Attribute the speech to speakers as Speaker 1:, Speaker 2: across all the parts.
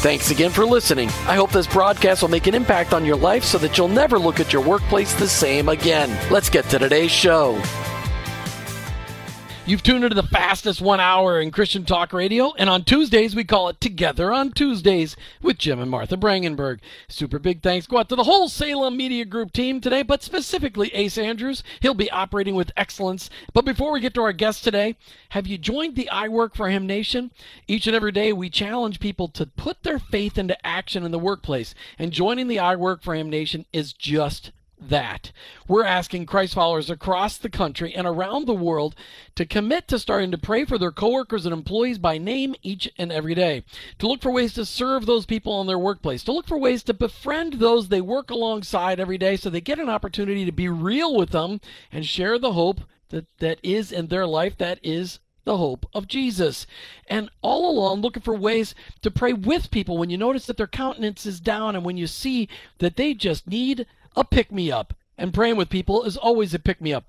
Speaker 1: Thanks again for listening. I hope this broadcast will make an impact on your life so that you'll never look at your workplace the same again. Let's get to today's show. You've tuned into the fastest one hour in Christian Talk Radio, and on Tuesdays we call it Together on Tuesdays with Jim and Martha Brangenberg. Super big thanks go out to the whole Salem Media Group team today, but specifically Ace Andrews. He'll be operating with excellence. But before we get to our guest today, have you joined the I Work for Him Nation? Each and every day we challenge people to put their faith into action in the workplace, and joining the I Work for Him Nation is just that. We're asking Christ followers across the country and around the world to commit to starting to pray for their coworkers and employees by name each and every day, to look for ways to serve those people in their workplace, to look for ways to befriend those they work alongside every day so they get an opportunity to be real with them and share the hope that, that is in their life that is the hope of Jesus. And all along, looking for ways to pray with people when you notice that their countenance is down and when you see that they just need a pick me up. And praying with people is always a pick me up.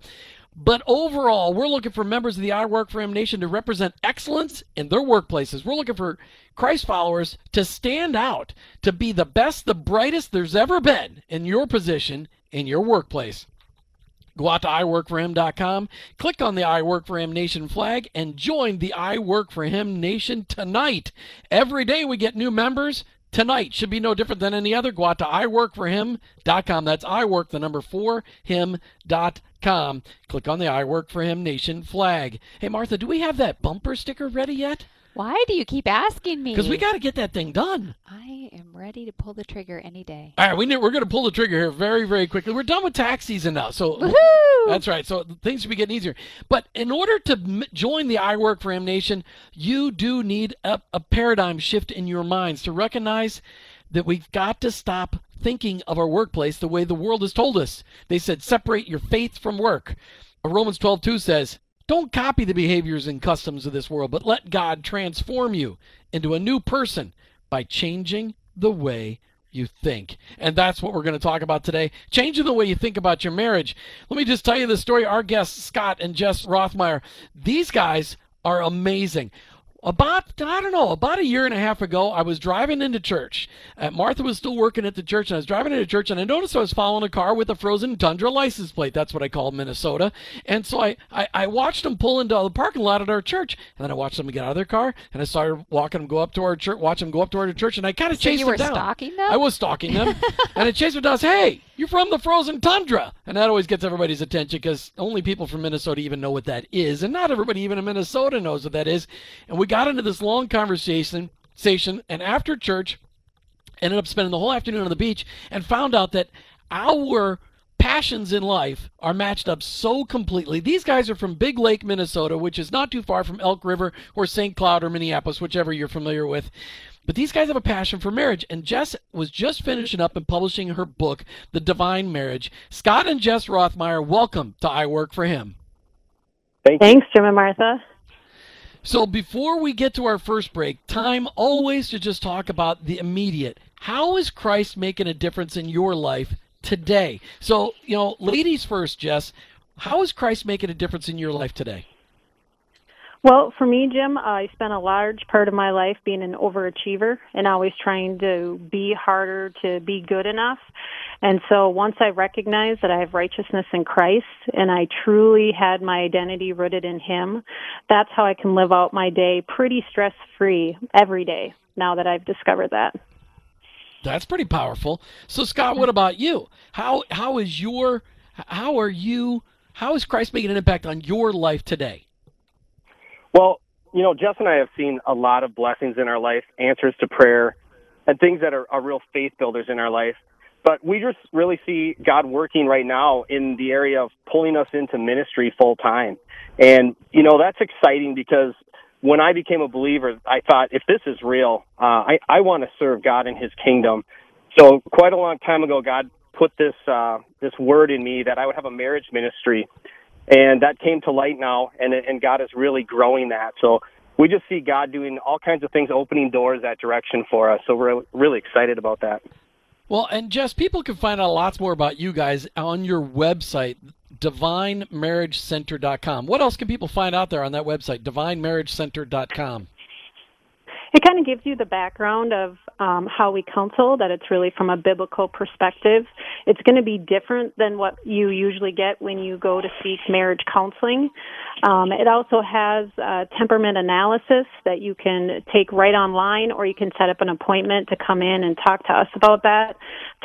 Speaker 1: But overall, we're looking for members of the I Work for Him Nation to represent excellence in their workplaces. We're looking for Christ followers to stand out, to be the best, the brightest there's ever been in your position in your workplace. Go out to iworkforhim.com, click on the I Work for Him Nation flag, and join the I Work for Him Nation tonight. Every day we get new members. Tonight should be no different than any other. Go out to iworkforhim.com. That's iwork, the number four, him.com. Click on the I Work for Him Nation flag. Hey, Martha, do we have that bumper sticker ready yet?
Speaker 2: Why do you keep asking me?
Speaker 1: Because we got to get that thing done.
Speaker 2: I am ready to pull the trigger any day.
Speaker 1: All right, we need, we're going to pull the trigger here very, very quickly. We're done with tax season now, so
Speaker 2: Woohoo!
Speaker 1: that's right. So things should be getting easier. But in order to m- join the I Work for Him Nation, you do need a, a paradigm shift in your minds to recognize that we've got to stop thinking of our workplace the way the world has told us. They said separate your faith from work. Uh, Romans 12:2 says, don't copy the behaviors and customs of this world, but let God transform you into a new person by changing the way you think. And that's what we're going to talk about today. Changing the way you think about your marriage. Let me just tell you the story. Our guests, Scott and Jess Rothmeyer, these guys are amazing. About, I don't know, about a year and a half ago, I was driving into church. Uh, Martha was still working at the church, and I was driving into church, and I noticed I was following a car with a frozen tundra license plate. That's what I call Minnesota. And so I, I, I watched them pull into the parking lot at our church, and then I watched them get out of their car, and I started walking them go up to our church, watch them go up to our church, and I kind of
Speaker 2: So
Speaker 1: chased
Speaker 2: you
Speaker 1: them
Speaker 2: were
Speaker 1: down.
Speaker 2: stalking them?
Speaker 1: I was stalking them, and I chased them down. I said, Hey, you're from the frozen tundra, and that always gets everybody's attention because only people from Minnesota even know what that is, and not everybody even in Minnesota knows what that is. And we got into this long conversation, station, and after church, ended up spending the whole afternoon on the beach, and found out that our passions in life are matched up so completely. These guys are from Big Lake, Minnesota, which is not too far from Elk River or St. Cloud or Minneapolis, whichever you're familiar with. But these guys have a passion for marriage, and Jess was just finishing up and publishing her book, The Divine Marriage. Scott and Jess Rothmeyer, welcome to I Work for Him.
Speaker 3: Thank you.
Speaker 4: Thanks, Jim and Martha.
Speaker 1: So before we get to our first break, time always to just talk about the immediate. How is Christ making a difference in your life today? So, you know, ladies first, Jess, how is Christ making a difference in your life today?
Speaker 4: Well, for me, Jim, I spent a large part of my life being an overachiever and always trying to be harder to be good enough. And so once I recognized that I have righteousness in Christ and I truly had my identity rooted in Him, that's how I can live out my day pretty stress free every day now that I've discovered that.
Speaker 1: That's pretty powerful. So Scott, what about you? How how is your How are you? How is Christ making an impact on your life today?
Speaker 3: Well, you know, Jess and I have seen a lot of blessings in our life, answers to prayer, and things that are, are real faith builders in our life. But we just really see God working right now in the area of pulling us into ministry full time. And, you know, that's exciting because when I became a believer, I thought, if this is real, uh, I, I want to serve God in his kingdom. So quite a long time ago, God put this, uh, this word in me that I would have a marriage ministry. And that came to light now, and, and God is really growing that. So we just see God doing all kinds of things, opening doors that direction for us. So we're really excited about that.
Speaker 1: Well, and Jess, people can find out lots more about you guys on your website, divinemarriagecenter.com. What else can people find out there on that website, divinemarriagecenter.com?
Speaker 4: Kind of gives you the background of um, how we counsel, that it's really from a biblical perspective. It's going to be different than what you usually get when you go to seek marriage counseling. Um, it also has uh, temperament analysis that you can take right online, or you can set up an appointment to come in and talk to us about that.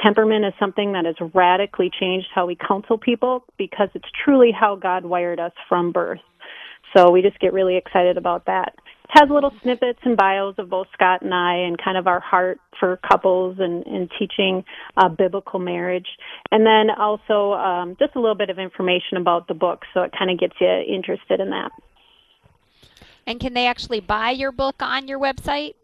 Speaker 4: Temperament is something that has radically changed how we counsel people because it's truly how God wired us from birth. So we just get really excited about that has little snippets and bios of both Scott and I and kind of our heart for couples and, and teaching uh, biblical marriage. And then also um, just a little bit of information about the book so it kind of gets you interested in that.
Speaker 2: And can they actually buy your book on your website?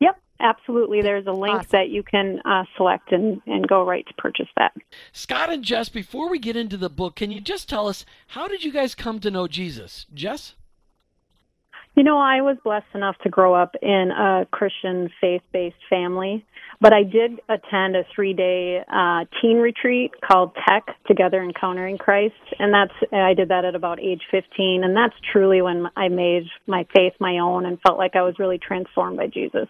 Speaker 4: Yep, absolutely. There's a link awesome. that you can uh, select and, and go right to purchase that.
Speaker 1: Scott and Jess, before we get into the book, can you just tell us how did you guys come to know Jesus? Jess?
Speaker 4: You know, I was blessed enough to grow up in a Christian faith based family, but I did attend a three day uh, teen retreat called TEC Together Encountering Christ. And that's, I did that at about age 15. And that's truly when I made my faith my own and felt like I was really transformed by Jesus.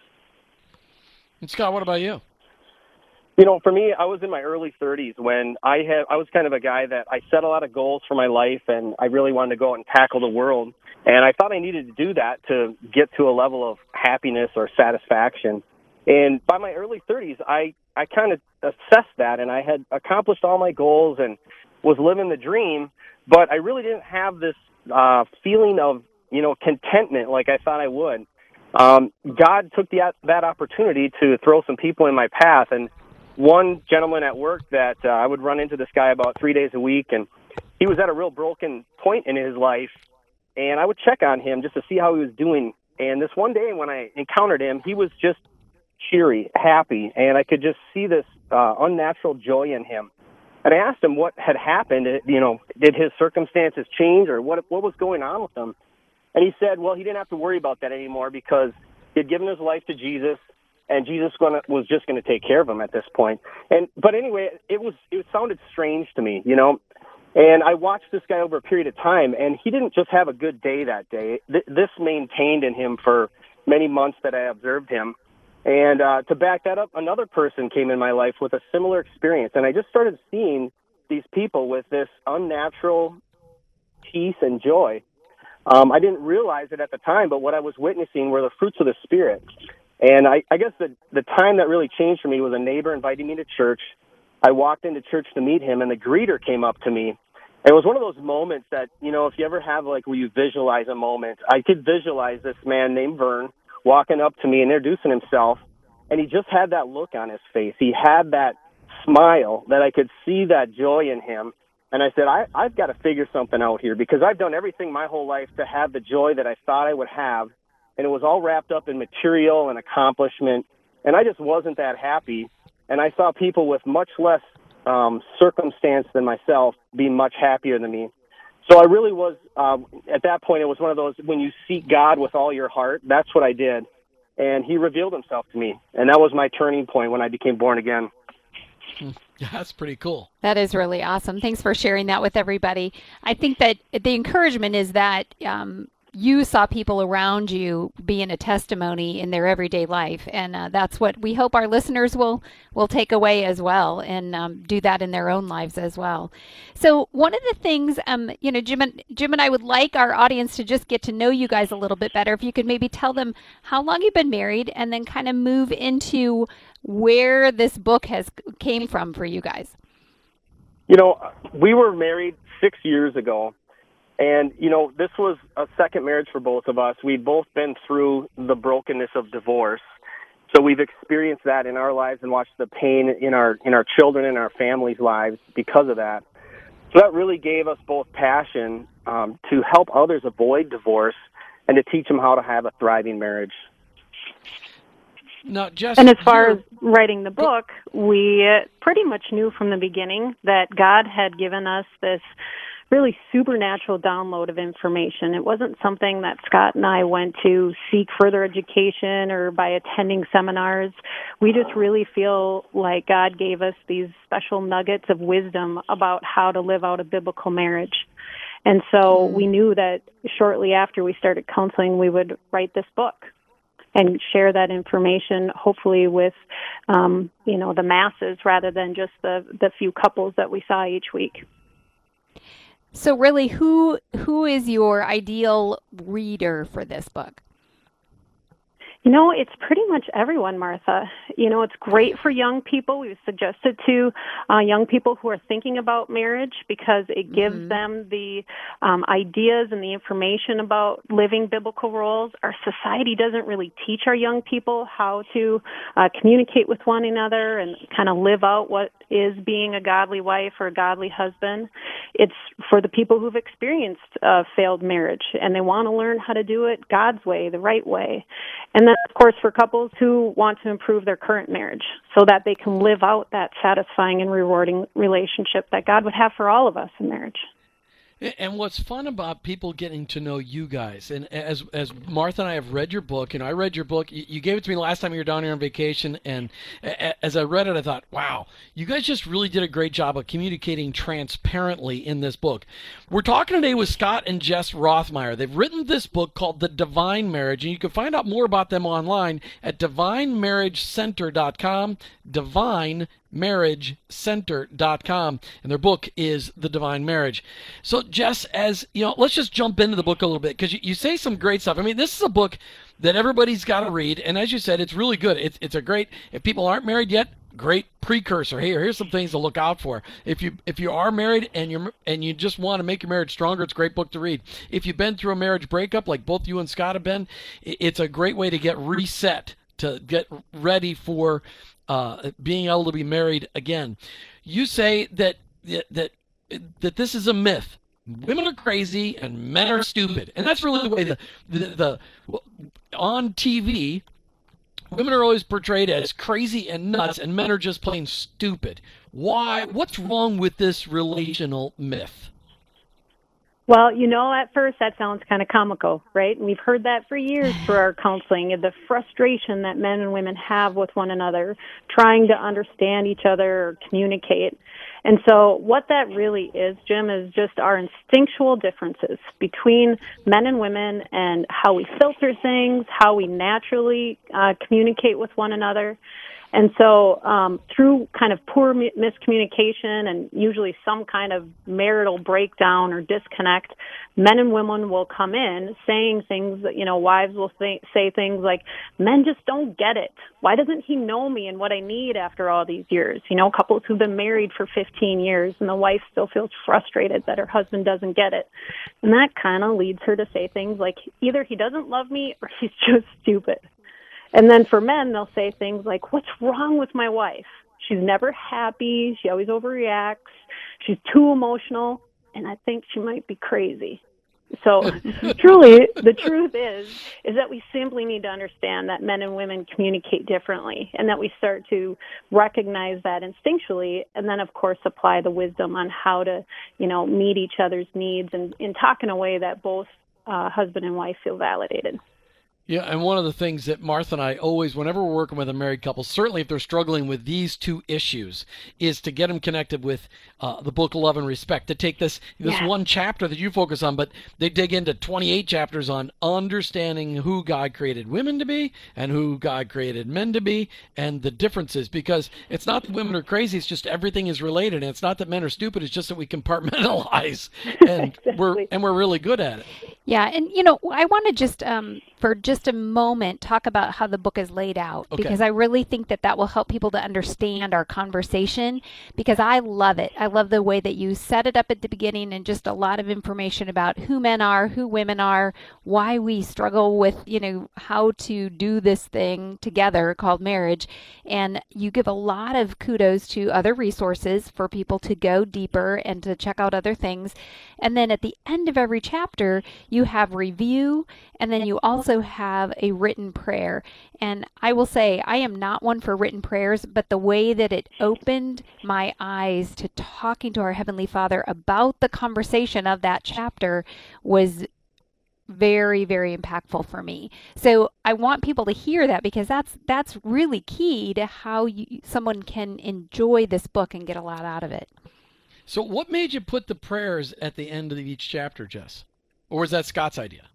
Speaker 1: And Scott, what about you?
Speaker 3: You know, for me, I was in my early 30s when I had I was kind of a guy that I set a lot of goals for my life and I really wanted to go out and tackle the world. And I thought I needed to do that to get to a level of happiness or satisfaction. And by my early 30s, I I kind of assessed that and I had accomplished all my goals and was living the dream, but I really didn't have this uh feeling of, you know, contentment like I thought I would. Um God took the that opportunity to throw some people in my path and one gentleman at work that uh, I would run into this guy about three days a week, and he was at a real broken point in his life, and I would check on him just to see how he was doing. And this one day when I encountered him, he was just cheery, happy, and I could just see this uh, unnatural joy in him. And I asked him what had happened. You know, did his circumstances change, or what what was going on with him? And he said, well, he didn't have to worry about that anymore because he had given his life to Jesus and Jesus gonna, was just going to take care of him at this point. And but anyway, it was it sounded strange to me, you know. And I watched this guy over a period of time, and he didn't just have a good day that day. Th- this maintained in him for many months that I observed him. And uh, to back that up, another person came in my life with a similar experience, and I just started seeing these people with this unnatural peace and joy. Um, I didn't realize it at the time, but what I was witnessing were the fruits of the Spirit. And I, I guess the, the time that really changed for me was a neighbor inviting me to church. I walked into church to meet him, and the greeter came up to me. It was one of those moments that, you know, if you ever have like where you visualize a moment, I could visualize this man named Vern walking up to me and introducing himself. And he just had that look on his face. He had that smile that I could see that joy in him. And I said, I, I've got to figure something out here because I've done everything my whole life to have the joy that I thought I would have and it was all wrapped up in material and accomplishment. And I just wasn't that happy. And I saw people with much less um, circumstance than myself be much happier than me. So I really was, um, at that point, it was one of those when you seek God with all your heart, that's what I did. And he revealed himself to me. And that was my turning point when I became born again.
Speaker 1: Yeah, that's pretty cool.
Speaker 2: That is really awesome. Thanks for sharing that with everybody. I think that the encouragement is that um, you saw people around you being a testimony in their everyday life, and uh, that's what we hope our listeners will will take away as well, and um, do that in their own lives as well. So one of the things, um, you know, Jim and Jim and I would like our audience to just get to know you guys a little bit better. If you could maybe tell them how long you've been married, and then kind of move into where this book has came from for you guys.
Speaker 3: You know, we were married six years ago, and you know, this was a second marriage for both of us. We'd both been through the brokenness of divorce. So we've experienced that in our lives and watched the pain in our in our children and our families' lives because of that. So that really gave us both passion um, to help others avoid divorce and to teach them how to have a thriving marriage.
Speaker 1: Now, Jess,
Speaker 4: and as far as writing the book, we pretty much knew from the beginning that God had given us this really supernatural download of information. It wasn't something that Scott and I went to seek further education or by attending seminars. We just really feel like God gave us these special nuggets of wisdom about how to live out a biblical marriage. And so mm-hmm. we knew that shortly after we started counseling, we would write this book and share that information, hopefully with, um, you know, the masses rather than just the the few couples that we saw each week.
Speaker 2: So, really, who who is your ideal reader for this book?
Speaker 4: You know, it's pretty much everyone, Martha. You know, it's great for young people. We've suggested to uh, young people who are thinking about marriage because it gives mm-hmm. them the um, ideas and the information about living biblical roles. Our society doesn't really teach our young people how to uh, communicate with one another and kind of live out what is being a godly wife or a godly husband. It's for the people who've experienced a failed marriage and they want to learn how to do it God's way, the right way. And then, of course, for couples who want to improve their current marriage so that they can live out that satisfying and rewarding relationship that God would have for all of us in marriage.
Speaker 1: And what's fun about people getting to know you guys, and as as Martha and I have read your book, and I read your book. You gave it to me the last time you were down here on vacation, and as I read it, I thought, wow, you guys just really did a great job of communicating transparently in this book. We're talking today with Scott and Jess Rothmeyer. They've written this book called The Divine Marriage, and you can find out more about them online at divinemarriagecenter.com. Divine marriagecenter.com and their book is the divine marriage. So jess as you know let's just jump into the book a little bit because you, you, say some great stuff. I mean this is a book that everybody's got to read and as you said it's really good. It's, it's a great if people aren't married yet great precursor. Here here's some things to look out for. If you if you are married and you're and you just want to make your marriage stronger it's a great book to read. If you've been through a marriage breakup like both you and scott have been it's a great way to get reset to get ready for uh, being able to be married again. You say that that that this is a myth. Women are crazy and men are stupid, and that's really the way the the, the on TV. Women are always portrayed as crazy and nuts, and men are just plain stupid. Why? What's wrong with this relational myth?
Speaker 4: Well, you know, at first that sounds kind of comical, right? And we've heard that for years through our counseling, the frustration that men and women have with one another, trying to understand each other or communicate. And so what that really is, Jim, is just our instinctual differences between men and women and how we filter things, how we naturally uh, communicate with one another. And so, um, through kind of poor miscommunication and usually some kind of marital breakdown or disconnect, men and women will come in saying things that, you know, wives will say, say things like, men just don't get it. Why doesn't he know me and what I need after all these years? You know, couples who've been married for 15 years and the wife still feels frustrated that her husband doesn't get it. And that kind of leads her to say things like, either he doesn't love me or he's just stupid. And then for men, they'll say things like, What's wrong with my wife? She's never happy. She always overreacts. She's too emotional. And I think she might be crazy. So truly, the truth is, is that we simply need to understand that men and women communicate differently and that we start to recognize that instinctually and then of course apply the wisdom on how to, you know, meet each other's needs and, and talk in a way that both uh, husband and wife feel validated.
Speaker 1: Yeah, and one of the things that Martha and I always, whenever we're working with a married couple, certainly if they're struggling with these two issues, is to get them connected with uh, the book Love and Respect. To take this this yeah. one chapter that you focus on, but they dig into 28 chapters on understanding who God created women to be and who God created men to be, and the differences. Because it's not that women are crazy; it's just everything is related. And it's not that men are stupid; it's just that we compartmentalize, and
Speaker 4: exactly.
Speaker 1: we're and we're really good at it.
Speaker 2: Yeah, and you know, I want to just um, for just a moment talk about how the book is laid out
Speaker 1: Okay.
Speaker 2: because I really think that that will help people to understand our conversation because I love it. I love the way that you set it up at the beginning and just a lot of information about who men are, who women are, why we struggle with, you know, how to do this thing together called marriage. And you give a lot of kudos to other resources for people to go deeper and to check out other things. And then at the end of every chapter, you have review, and then you also have a written prayer. And I will say, I am not one for written prayers, but the way that it opened my eyes to talking to our Heavenly Father about the conversation of that chapter was very very impactful for me so i want people to hear that because that's that's really key to how you, someone can enjoy this book and get a lot out of it
Speaker 1: So, what made you put the prayers at the end of each chapter, Jess? Or was that Scott's idea?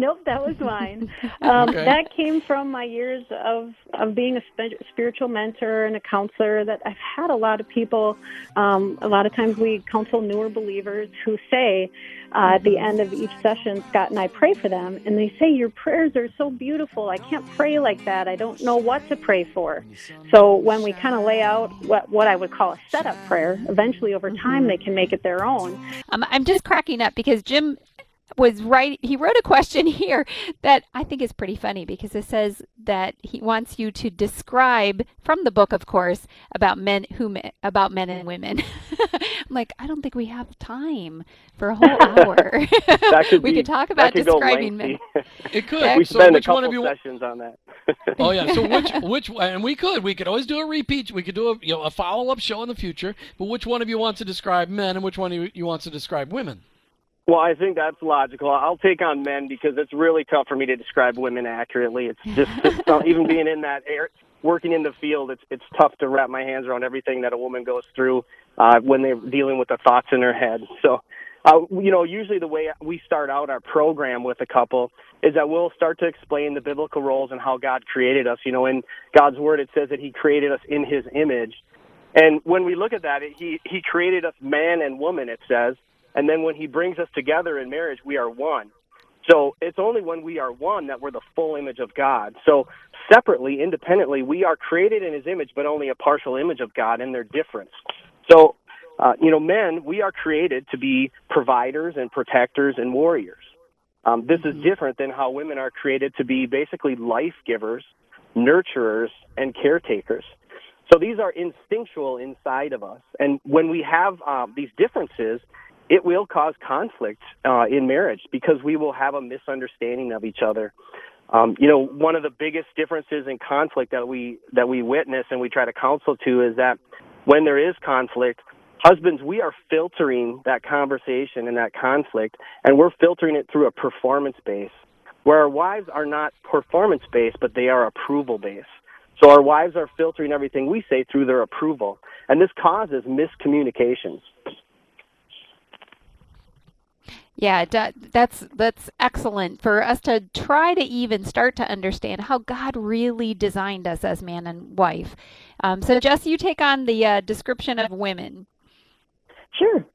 Speaker 4: Nope, that was mine. Um,
Speaker 1: Okay.
Speaker 4: That came from my years of of being a sp- spiritual mentor and a counselor. That I've had a lot of people. Um, a lot of times we counsel newer believers who say uh, at the end of each session, Scott and I pray for them, and they say your prayers are so beautiful. I can't pray like that. I don't know what to pray for. So when we kind of lay out what what I would call a setup prayer, eventually over time they can make it their own.
Speaker 2: um, i'm just cracking up because jim was right he wrote a question here that i think is pretty funny because it says that he wants you to describe from the book of course about men who me- about men and women i'm like i don't think we have time for a whole hour
Speaker 3: That could
Speaker 2: we
Speaker 3: be,
Speaker 2: could talk about
Speaker 3: could
Speaker 2: describing men.
Speaker 1: It could.
Speaker 3: we
Speaker 1: so,
Speaker 3: spend a
Speaker 1: which one
Speaker 3: couple
Speaker 1: of you?
Speaker 3: sessions on that.
Speaker 1: Oh yeah. So which which and we could we could always do a repeat. We could do a you know a follow up show in the future. But which one of you wants to describe men and which one of you, you wants to describe women?
Speaker 3: Well, I think that's logical. I'll take on men because it's really tough for me to describe women accurately. It's just, just not- even being in that air, working in the field, it's it's tough to wrap my hands around everything that a woman goes through uh, when they're dealing with the thoughts in her head. So, uh, you know, usually the way we start out our program with a couple is that we'll start to explain the biblical roles and how God created us. You know, in God's word, it says that He created us in His image. And when we look at that, it, he he created us man and woman. It says, and then when he brings us together in marriage, we are one. So it's only when we are one that we're the full image of God. So separately, independently, we are created in His image, but only a partial image of God, and they're different. So, uh, you know, men, we are created to be providers and protectors and warriors. Um, this is different than how women are created to be basically life givers, nurturers, and caretakers. So these are instinctual inside of us. And when we have uh, these differences, it will cause conflict uh, in marriage because we will have a misunderstanding of each other. Um, you know, one of the biggest differences in conflict that we that we witness and we try to counsel to is that when there is conflict, husbands we are filtering that conversation and that conflict, and we're filtering it through a performance base, where our wives are not performance based, but they are approval based. So our wives are filtering everything we say through their approval, and this causes miscommunications.
Speaker 2: Yeah, that's that's excellent for us to try to even start to understand how God really designed us as man and wife. Um, so, Jess, you take on the uh, description of women.
Speaker 4: Sure.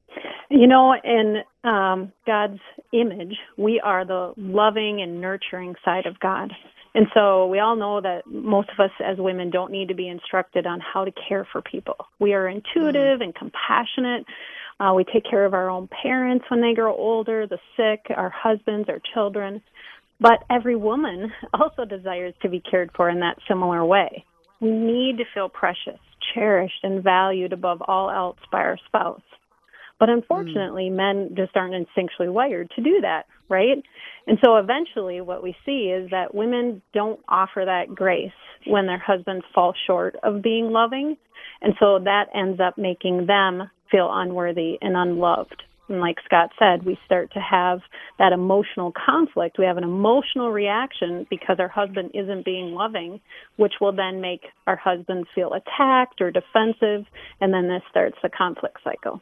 Speaker 4: You know, in um, God's image, we are the loving and nurturing side of God. And so we all know that most of us as women don't need to be instructed on how to care for people. We are intuitive and compassionate. Uh, we take care of our own parents when they grow older, the sick, our husbands, our children. But every woman also desires to be cared for in that similar way. We need to feel precious, cherished, and valued above all else by our spouse. But unfortunately, men just aren't instinctually wired to do that, right? And so eventually, what we see is that women don't offer that grace when their husbands fall short of being loving. And so that ends up making them feel unworthy and unloved. And like Scott said, we start to have that emotional conflict. We have an emotional reaction because our husband isn't being loving, which will then make our husband feel attacked or defensive. And then this starts the conflict cycle.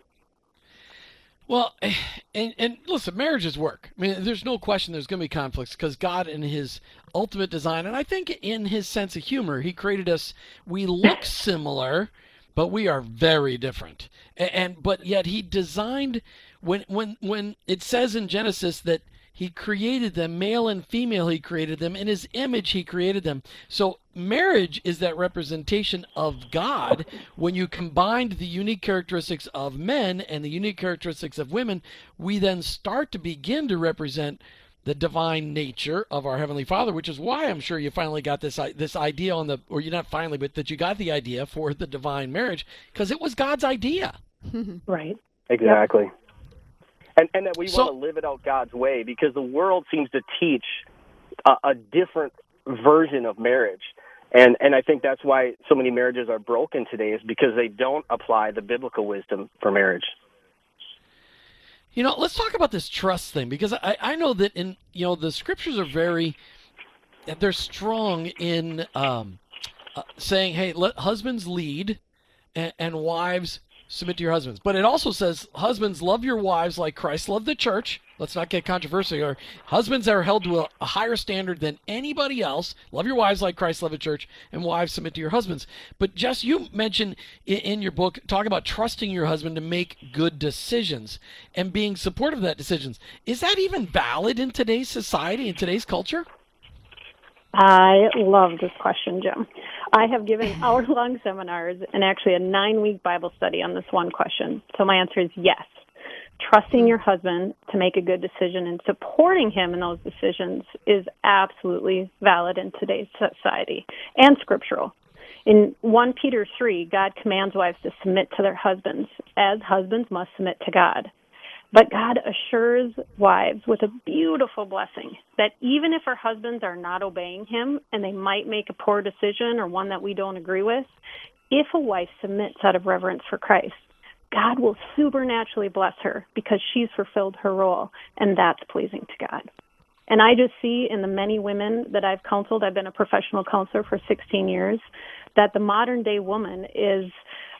Speaker 1: Well, and and listen, marriages work. I mean, there's no question there's going to be conflicts because God, in His ultimate design, and I think in His sense of humor, He created us. We look similar, but we are very different. And, and but yet he designed when when when it says in Genesis that he created them, male and female, he created them. In his image, he created them. So, marriage is that representation of God. When you combined the unique characteristics of men and the unique characteristics of women, we then start to begin to represent the divine nature of our heavenly Father, which is why I'm sure you finally got this this idea on the, or you're not finally, but that you got the idea for the divine marriage because it was God's idea.
Speaker 4: right.
Speaker 3: Exactly. Yep and and that we so, want to live it out God's way because the world seems to teach a, a different version of marriage. And and I think that's why so many marriages are broken today is because they don't apply the biblical wisdom for marriage.
Speaker 1: You know, let's talk about this trust thing because I, I know that in you know the scriptures are very they're strong in um, uh, saying, hey, let husbands lead and, and wives submit to your husbands. But it also says, husbands, love your wives like Christ loved the church. Let's not get controversial here. Husbands are held to a, a, higher standard than anybody else. Love your wives like Christ loved the church, and wives submit to your husbands. But Jess, you mentioned in, in your book, talk about trusting your husband to make good decisions and being supportive of that decisions. Is that even valid in today's society, in today's culture?
Speaker 4: I love this question, Jim. I have given hour long seminars and actually a nine week Bible study on this one question. So my answer is yes. Trusting hmm. your husband to make a good decision and supporting him in those decisions is absolutely valid in today's society and scriptural. In 1 Peter 3, God commands wives to submit to their husbands, as husbands must submit to God. But God assures wives with a beautiful blessing that even if her husbands are not obeying him and they might make a poor decision or one that we don't agree with, if a wife submits out of reverence for Christ, God will supernaturally bless her because she's fulfilled her role, and that's pleasing to God. And I just see in the many women that I've counseled, I've been a professional counselor for 16 years, that the modern day woman is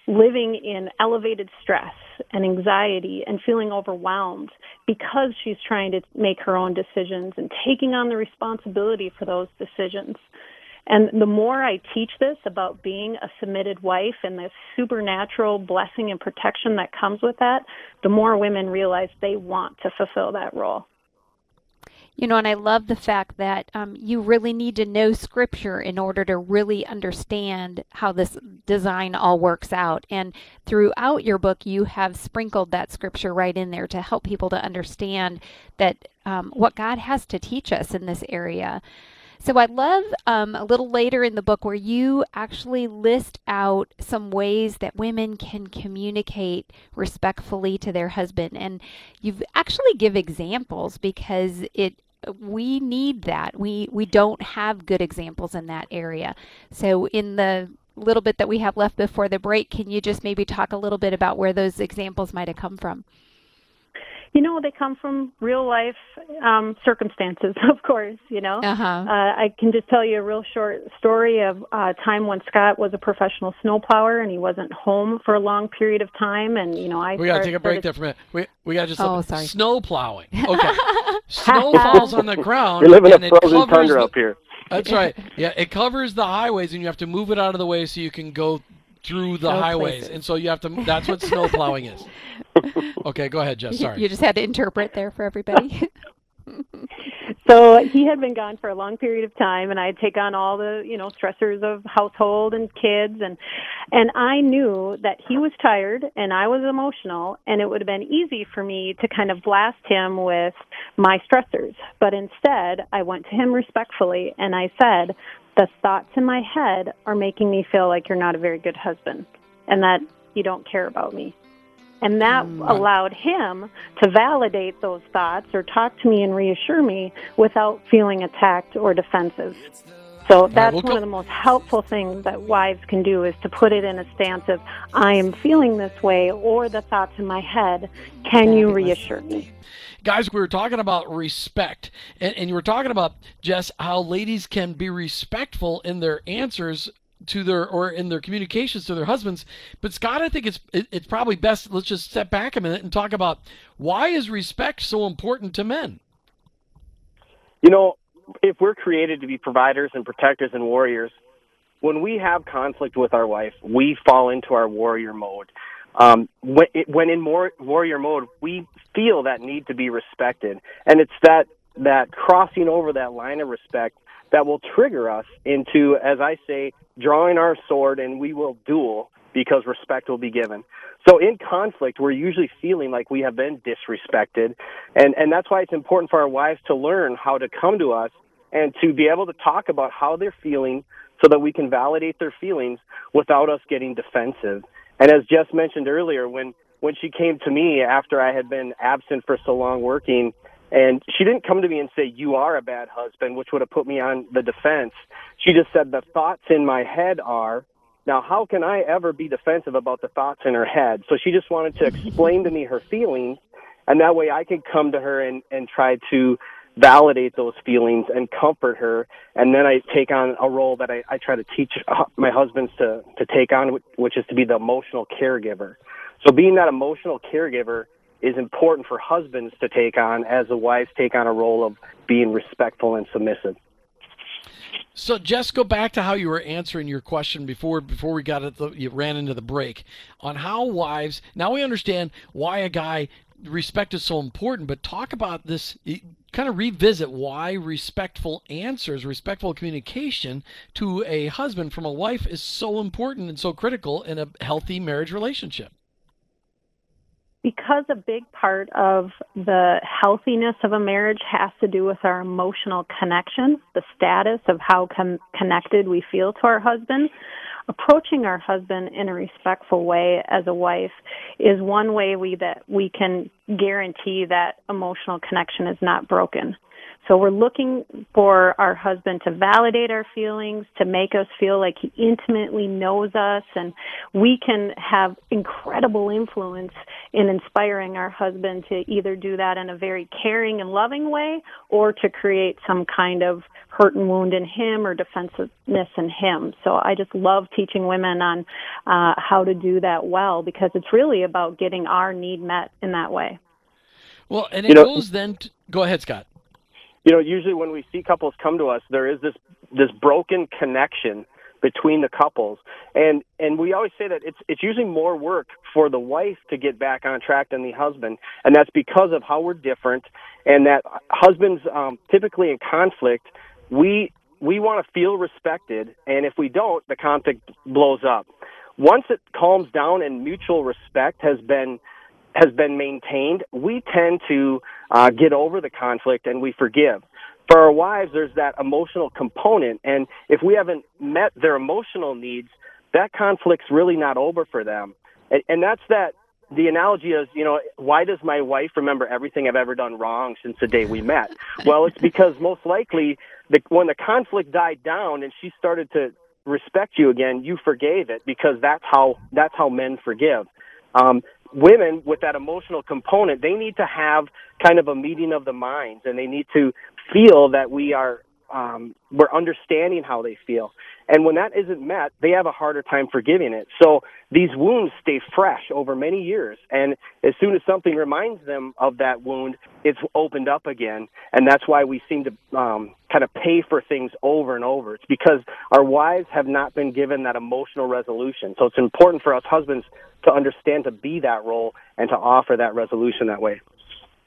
Speaker 4: living in elevated stress and anxiety and feeling overwhelmed because she's trying to make her own decisions and taking on the responsibility for those decisions. And the more I teach this about being a submitted wife and the supernatural blessing and protection that comes with that, the more women realize they want to fulfill that role.
Speaker 2: You know, and I love the fact that um, you really need to know scripture in order to really understand how this design all works out. And throughout your book, you have sprinkled that scripture right in there to help people to understand that um, what God has to teach us in this area. So I love um, a little later in the book where you actually list out some ways that women can communicate respectfully to their husband, and you actually give examples because it we need that. We we don't have good examples in that area. So in the little bit that we have left before the break, can you just maybe talk a little bit about where those examples might have come from?
Speaker 4: You know, they come from real life um, circumstances, of course. You know, uh-huh. uh, I can just tell you a real short story of a uh, time when Scott was a professional snowplower and he wasn't home for a long period of time. And you know, I
Speaker 1: we gotta take a break there for a minute. We we gotta just oh, sorry. snow plowing. Okay, snow falls on the ground.
Speaker 3: You're living a frozen tundra
Speaker 1: the,
Speaker 3: up here.
Speaker 1: That's right. Yeah, it covers the highways, and you have to move it out of the way so you can go through the highways, places. and so you have to. That's what snow plowing is. Okay, go ahead, Jess. Sorry.
Speaker 2: You just had to interpret there for everybody.
Speaker 4: so he had been gone for a long period of time and I'd take on all the, you know, stressors of household and kids and and I knew that he was tired and I was emotional and it would have been easy for me to kind of blast him with my stressors. But instead, I went to him respectfully and I said, "The thoughts in my head are making me feel like you're not a very good husband and that you don't care about me." And that mm. allowed him to validate those thoughts or talk to me and reassure me without feeling attacked or defensive. So that's right, we'll one of the most helpful things that wives can do is to put it in a stance of, I am feeling this way, or the thoughts in my head. Can you reassure me?
Speaker 1: Guys, we were talking about respect, and, and you were talking about, Jess, how ladies can be respectful in their answers to their or in their communications to their husbands. But Scott, I think it's it, it's probably best. Let's just step back a minute and talk about why is respect so important to men.
Speaker 3: You know, if we're created to be providers and protectors and warriors, when we have conflict with our wife, we fall into our warrior mode. Um, when, when in more warrior mode, we feel that need to be respected, and it's that that crossing over that line of respect that will trigger us into, as I say, drawing our sword, and we will duel because respect will be given. So in conflict, we're usually feeling like we have been disrespected, and and that's why it's important for our wives to learn how to come to us and to be able to talk about how they're feeling so that we can validate their feelings without us getting defensive. And as Jess mentioned earlier, when when she came to me after I had been absent for so long working, and she didn't come to me and say, You are a bad husband, which would have put me on the defense. She just said, The thoughts in my head are, now, how can I ever be defensive about the thoughts in her head? So she just wanted to explain to me her feelings, and that way I could come to her and, and try to validate those feelings and comfort her. And then I take on a role that I, I try to teach uh, my husbands to, to take on, which is to be the emotional caregiver. So being that emotional caregiver is important for husbands to take on as the wives take on a role of being respectful and submissive.
Speaker 1: So, just go back to how you were answering your question before before we got it. You ran into the break on how wives. Now we understand why a guy respect is so important, but talk about this. Kind of revisit why respectful answers, respectful communication to a husband from a wife is so important and so critical in a healthy marriage relationship
Speaker 4: because a big part of the healthiness of a marriage has to do with our emotional connection, the status of how con- connected we feel to our husband. Approaching our husband in a respectful way as a wife is one way we that we can guarantee that emotional connection is not broken. So we're looking for our husband to validate our feelings, to make us feel like he intimately knows us, and we can have incredible influence in inspiring our husband to either do that in a very caring and loving way or to create some kind of hurt and wound in him or defensiveness in him. So I just love teaching women on uh, how to do that well because it's really about getting our need met in that way.
Speaker 1: Well, and it you know, goes then. To, go ahead, Scott
Speaker 3: you know, usually when we see couples come to us, there is this this broken connection between the couples, and and we always say that it's it's usually more work for the wife to get back on track than the husband, and that's because of how we're different, and that husbands um, typically in conflict, we we want to feel respected, and if we don't, the conflict blows up. Once it calms down and mutual respect has been has been maintained, we tend to uh, get over the conflict and we forgive. For our wives, there's that emotional component, and if we haven't met their emotional needs, that conflict's really not over for them. And, and that's that. The analogy is, you know, why does my wife remember everything I've ever done wrong since the day we met? Well, it's because most likely the, when the conflict died down and she started to respect you again, you forgave it because that's how that's how men forgive. Um, women with that emotional component, they need to have kind of a meeting of the minds and they need to feel that we are um, we're understanding how they feel. And when that isn't met, they have a harder time forgiving it. So these wounds stay fresh over many years. And as soon as something reminds them of that wound, it's opened up again. And that's why we seem to um, kind of pay for things over and over. It's because our wives have not been given that emotional resolution. So it's important for us husbands to understand to be that role and to offer that resolution that way.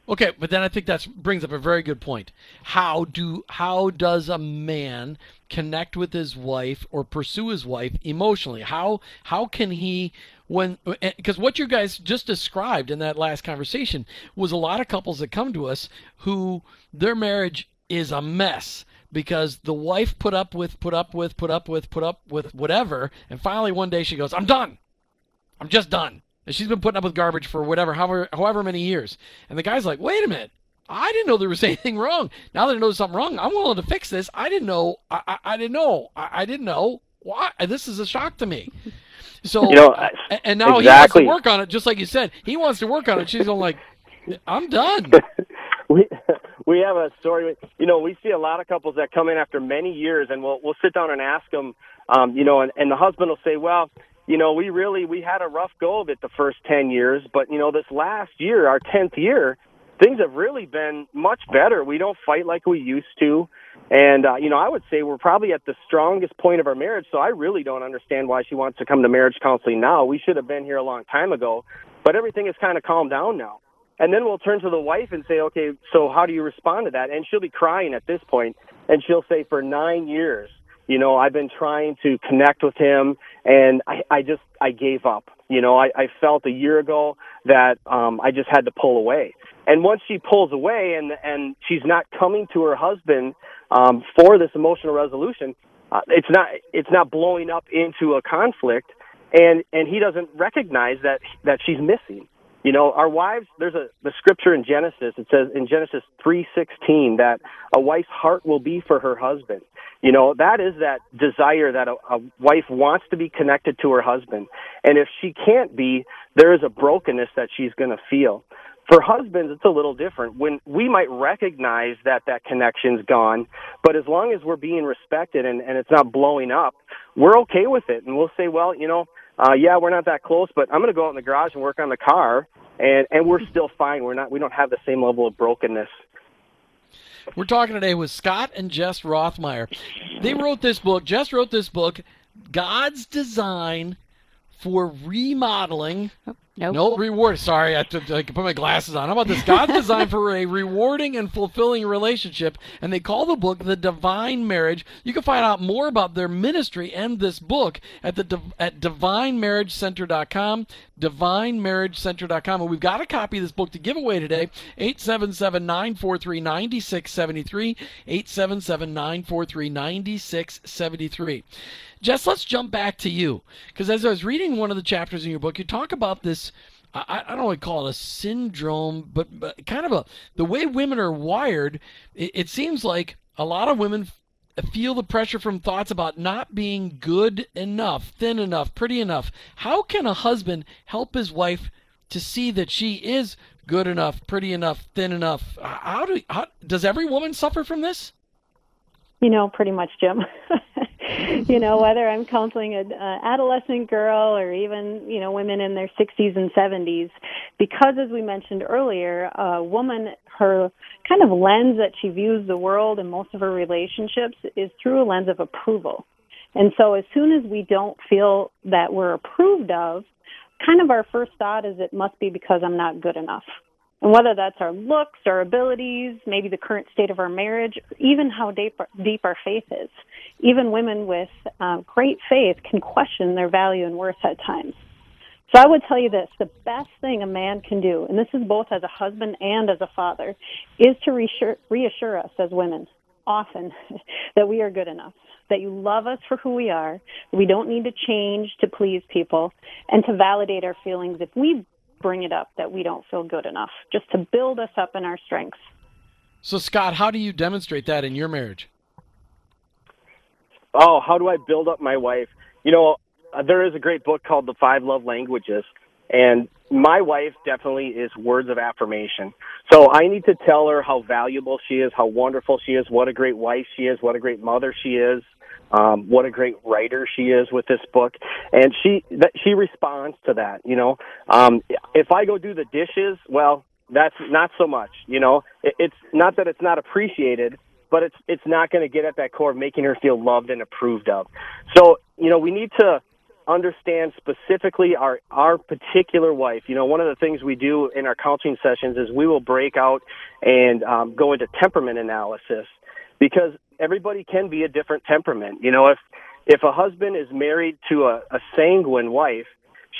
Speaker 1: Okay, but then I think that brings up a very good point. How do how does a man connect with his wife or pursue his wife emotionally? How how can he when eh, because what you guys just described in that last conversation was a lot of couples that come to us who their marriage is a mess because the wife put up with put up with put up with put up with whatever and finally one day she goes, "I'm done. I'm just done." And she's been putting up with garbage for whatever, however, however many years. And the guy's like, wait a minute. I didn't know there was anything wrong. Now that I know something wrong, I'm willing to fix this. I didn't know. I, I, I didn't know. I, I, didn't know. Why? This is a shock to me. So,
Speaker 3: you know,
Speaker 1: and now exactly. he wants to work on it, just like you said. He wants to work on it. She's going like, I'm done.
Speaker 3: we we have a story. You know, we see a lot of couples that come in after many years, and we'll we'll sit down and ask them. Um, you know, and, and the husband will say, "Well, you know, we really we had a rough go of it the first 10 years, but you know, this last year, our 10th year, things have really been much better. We don't fight like we used to. And uh, you know, I would say we're probably at the strongest point of our marriage. So I really don't understand why she wants to come to marriage counseling now. We should have been here a long time ago. But everything has kind of calmed down now. And then we'll turn to the wife and say, okay, so how do you respond to that? And she'll be crying at this point, and she'll say, for nine years, you know, I've been trying to connect with him, and I, I just I gave up. You know, I, I felt a year ago that um, I just had to pull away. And once she pulls away and and she's not coming to her husband um, for this emotional resolution, uh, it's not it's not blowing up into a conflict, and and he doesn't recognize that that she's missing. You know, our wives. There's a the scripture in Genesis. It says in Genesis three sixteen that a wife's heart will be for her husband. You know, that is that desire that a, a wife wants to be connected to her husband, and if she can't be, there is a brokenness that she's going to feel. For husbands, it's a little different. When we might recognize that that connection's gone, but as long as we're being respected and, and it's not blowing up, we're okay with it. And we'll say, well, you know, uh, yeah, we're not that close, but I'm going to go out in the garage and work on the car, and and we're still fine. We're not. We don't have the same level of brokenness.
Speaker 1: We're talking today with Scott and Jess Rothmeyer. They wrote this book. Jess wrote this book, God's Design for Remodeling
Speaker 2: Nope.
Speaker 1: No reward. Sorry, I, put my glasses on. How about this? God's designed for a rewarding and fulfilling relationship, and they call the book "The Divine Marriage." You can find out more about their ministry and this book at the at divinemarriagecenter.com, divinemarriagecenter.com. And we've got a copy of this book to give away today. 877-943-9673, 877-943-9673. Jess, let's jump back to you. Because as I was reading one of the chapters in your book, you talk about this. I, don't want to call it a syndrome, but, but kind of a the way women are wired. It, it seems like a lot of women feel the pressure from thoughts about not being good enough, thin enough, pretty enough. How can a husband help his wife to see that she is good enough, pretty enough, thin enough? How do how, does every woman suffer from this?
Speaker 4: You know, pretty much, Jim. you know, whether I'm counseling an uh, adolescent girl or even, you know, women in their 60s and 70s, because as we mentioned earlier, a woman, her kind of lens that she views the world and most of her relationships is through a lens of approval. And so as soon as we don't feel that we're approved of, kind of our first thought is it must be because I'm not good enough. And whether that's our looks, our abilities, maybe the current state of our marriage, even how deep, deep our faith is. Even women with um, great faith can question their value and worth at times. So I would tell you this, the best thing a man can do, and this is both as a husband and as a father, is to reassure, reassure us as women often that we are good enough, that you love us for who we are, we don't need to change to please people, and to validate our feelings if we bring it up that we don't feel good enough, just to build us up in our strengths.
Speaker 1: So, Scott, how do you demonstrate that in your marriage?
Speaker 3: Oh, how do I build up my wife? You know, uh, there is a great book called The Five Love Languages, and my wife definitely is words of affirmation. So I need to tell her how valuable she is, how wonderful she is, what a great wife she is, what a great mother she is, um, what a great writer she is with this book, and she that she responds to that. You know, um, if I go do the dishes, well, that's not so much. You know, it, it's not that it's not appreciated, but it's it's not going to get at that core of making her feel loved and approved of. So you know, we need to understand specifically our our particular wife. You know, one of the things we do in our counseling sessions is we will break out and um, go into temperament analysis because everybody can be a different temperament. You know, if if a husband is married to a, a sanguine wife,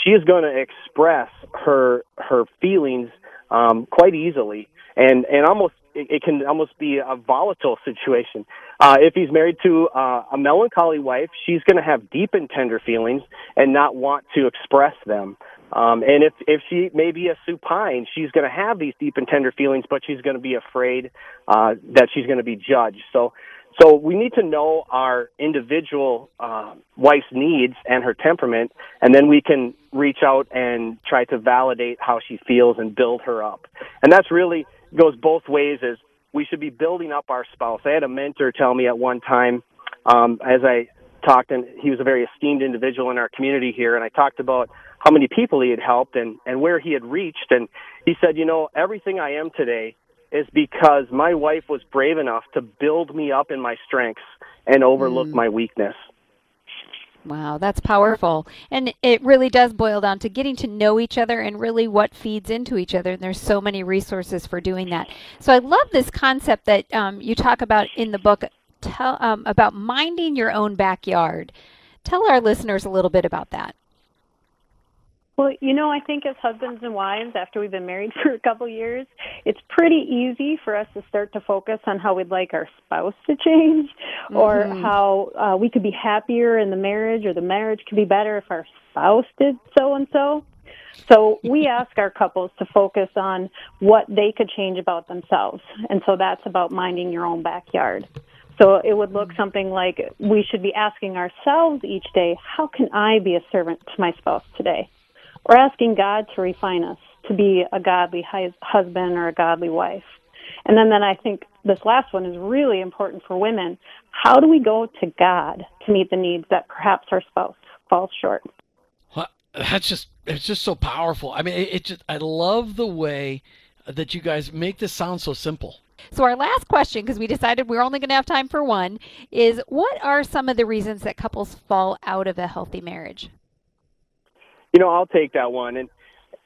Speaker 3: she is going to express her her feelings um, quite easily, and and almost it, it can almost be a volatile situation. Uh, if he's married to uh, a melancholy wife, she's going to have deep and tender feelings and not want to express them. Um, and if if she may be a supine, she's going to have these deep and tender feelings, but she's going to be afraid uh, that she's going to be judged. So so we need to know our individual uh, wife's needs and her temperament, and then we can reach out and try to validate how she feels and build her up. And that's really goes both ways. Is we should be building up our spouse. I had a mentor tell me at one time, um, as I talked, and he was a very esteemed individual in our community here, and I talked about how many people he had helped and and where he had reached, and he said, you know, everything I am today is because my wife was brave enough to build me up in my strengths and overlook mm. my weakness.
Speaker 2: Wow, that's powerful. And it really does boil down to getting to know each other and really what feeds into each other. And there's so many resources for doing that. So I love this concept that um, you talk about in the book tell, um, about minding your own backyard. Tell our listeners a little bit about that.
Speaker 4: Well, you know, I think as husbands and wives, after we've been married for a couple years, it's pretty easy for us to start to focus on how we'd like our spouse to change mm-hmm. or how uh, we could be happier in the marriage or the marriage could be better if our spouse did so and so. So we ask our couples to focus on what they could change about themselves. And so that's about minding your own backyard. So it would look something like we should be asking ourselves each day, how can I be a servant to my spouse today? We're asking God to refine us to be a godly husband or a godly wife. And then, then I think this last one is really important for women. How do we go to God to meet the needs that perhaps our spouse falls short?
Speaker 1: Well, that's just it's just so powerful. I mean, it, it just I love the way that you guys make this sound so simple.
Speaker 2: So our last question, because we decided we're only going to have time for one, is what are some of the reasons that couples fall out of a healthy marriage?
Speaker 3: You know, I'll take that one. And,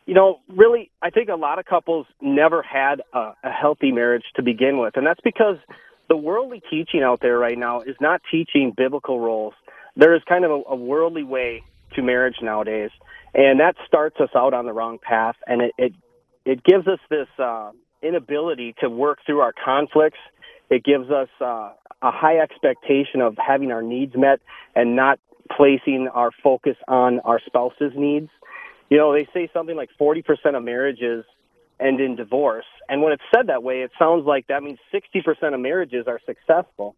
Speaker 3: you know, really, I think a lot of couples never had a, a healthy marriage to begin with. And that's because the worldly teaching out there right now is not teaching biblical roles. There is kind of a, a worldly way to marriage nowadays. And that starts us out on the wrong path. And it, it, it gives us this uh, inability to work through our conflicts. It gives us uh, a high expectation of having our needs met and not placing our focus on our spouse's needs. You know, they say something like 40% of marriages end in divorce. And when it's said that way, it sounds like that means 60% of marriages are successful.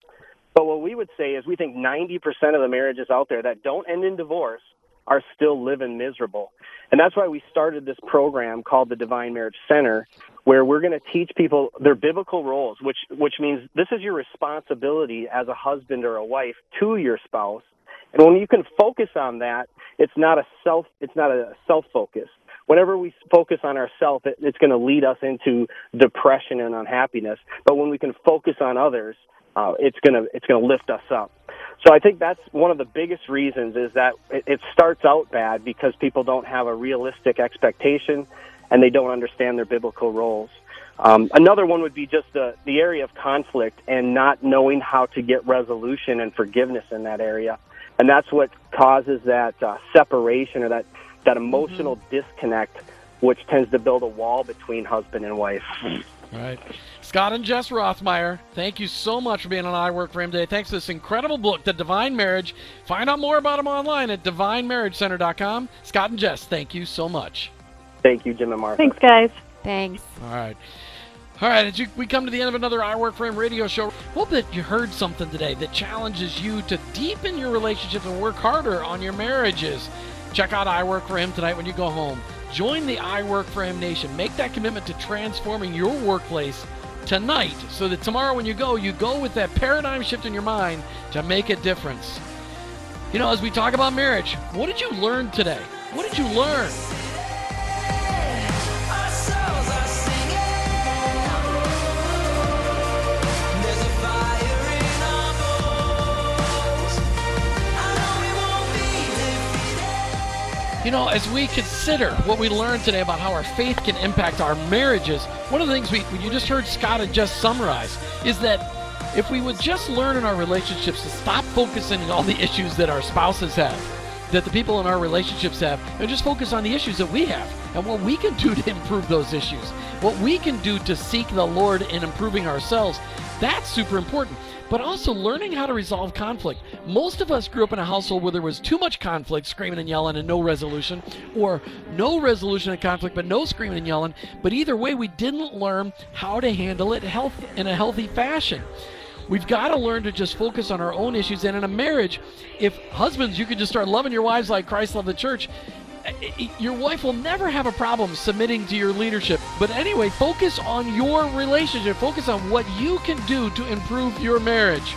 Speaker 3: But what we would say is we think 90% of the marriages out there that don't end in divorce are still living miserable. And that's why we started this program called the Divine Marriage Center, where we're going to teach people their biblical roles, which, which means this is your responsibility as a husband or a wife to your spouse and when you can focus on that, it's not a self, it's not a self focus. Whenever we focus on ourselves, it, it's going to lead us into depression and unhappiness. But when we can focus on others, uh, it's going to it's to lift us up. So I think that's one of the biggest reasons is that it, it starts out bad because people don't have a realistic expectation and they don't understand their biblical roles. Um, another one would be just the, the area of conflict and not knowing how to get resolution and forgiveness in that area and that's what causes that uh, separation or that that emotional mm-hmm. disconnect, which tends to build a wall between husband and wife.
Speaker 1: Right. Scott and Jess Rothmeyer, thank you so much for being on I Work for Him today. Thanks for this incredible book, The Divine Marriage. Find out more about them online at divinemarriagecenter.com. Scott and Jess, thank you so much.
Speaker 3: Thank you, Jim and Martha.
Speaker 4: Thanks, guys.
Speaker 2: Thanks.
Speaker 1: All right. All right, as you, we come to the end of another I Work for Him radio show, hope that you heard something today that challenges you to deepen your relationships and work harder on your marriages. Check out I Work for Him tonight when you go home. Join the I Work for Him Nation. Make that commitment to transforming your workplace tonight so that tomorrow when you go, you go with that paradigm shift in your mind to make a difference. You know, as we talk about marriage, what did you learn today? What did you learn? You know, as we consider what we learned today about how our faith can impact our marriages, one of the things we you just heard Scott and Jess summarize is that if we would just learn in our relationships to stop focusing on all the issues that our spouses have, that the people in our relationships have, and just focus on the issues that we have and what we can do to improve those issues, what we can do to seek the Lord in improving ourselves, that's super important but also learning how to resolve conflict. Most of us grew up in a household where there was too much conflict, screaming and yelling, and no resolution, or no resolution of conflict, but no screaming and yelling. But either way, we didn't learn how to handle it health in a healthy fashion. We've got to learn to just focus on our own issues. And in a marriage, if husbands, you could just start loving your wives like Christ loved the church, Eh, eh, your wife will never have a problem submitting to your leadership. But anyway, focus on your relationship. Focus on what you can do to improve your marriage.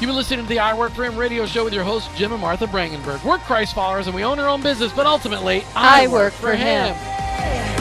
Speaker 1: You've been listening to the I Work for Him radio show with your hosts, Jim and Martha Brangenberg. We're Christ followers and we own our own business, but ultimately,
Speaker 2: I, I work, work, for him. him.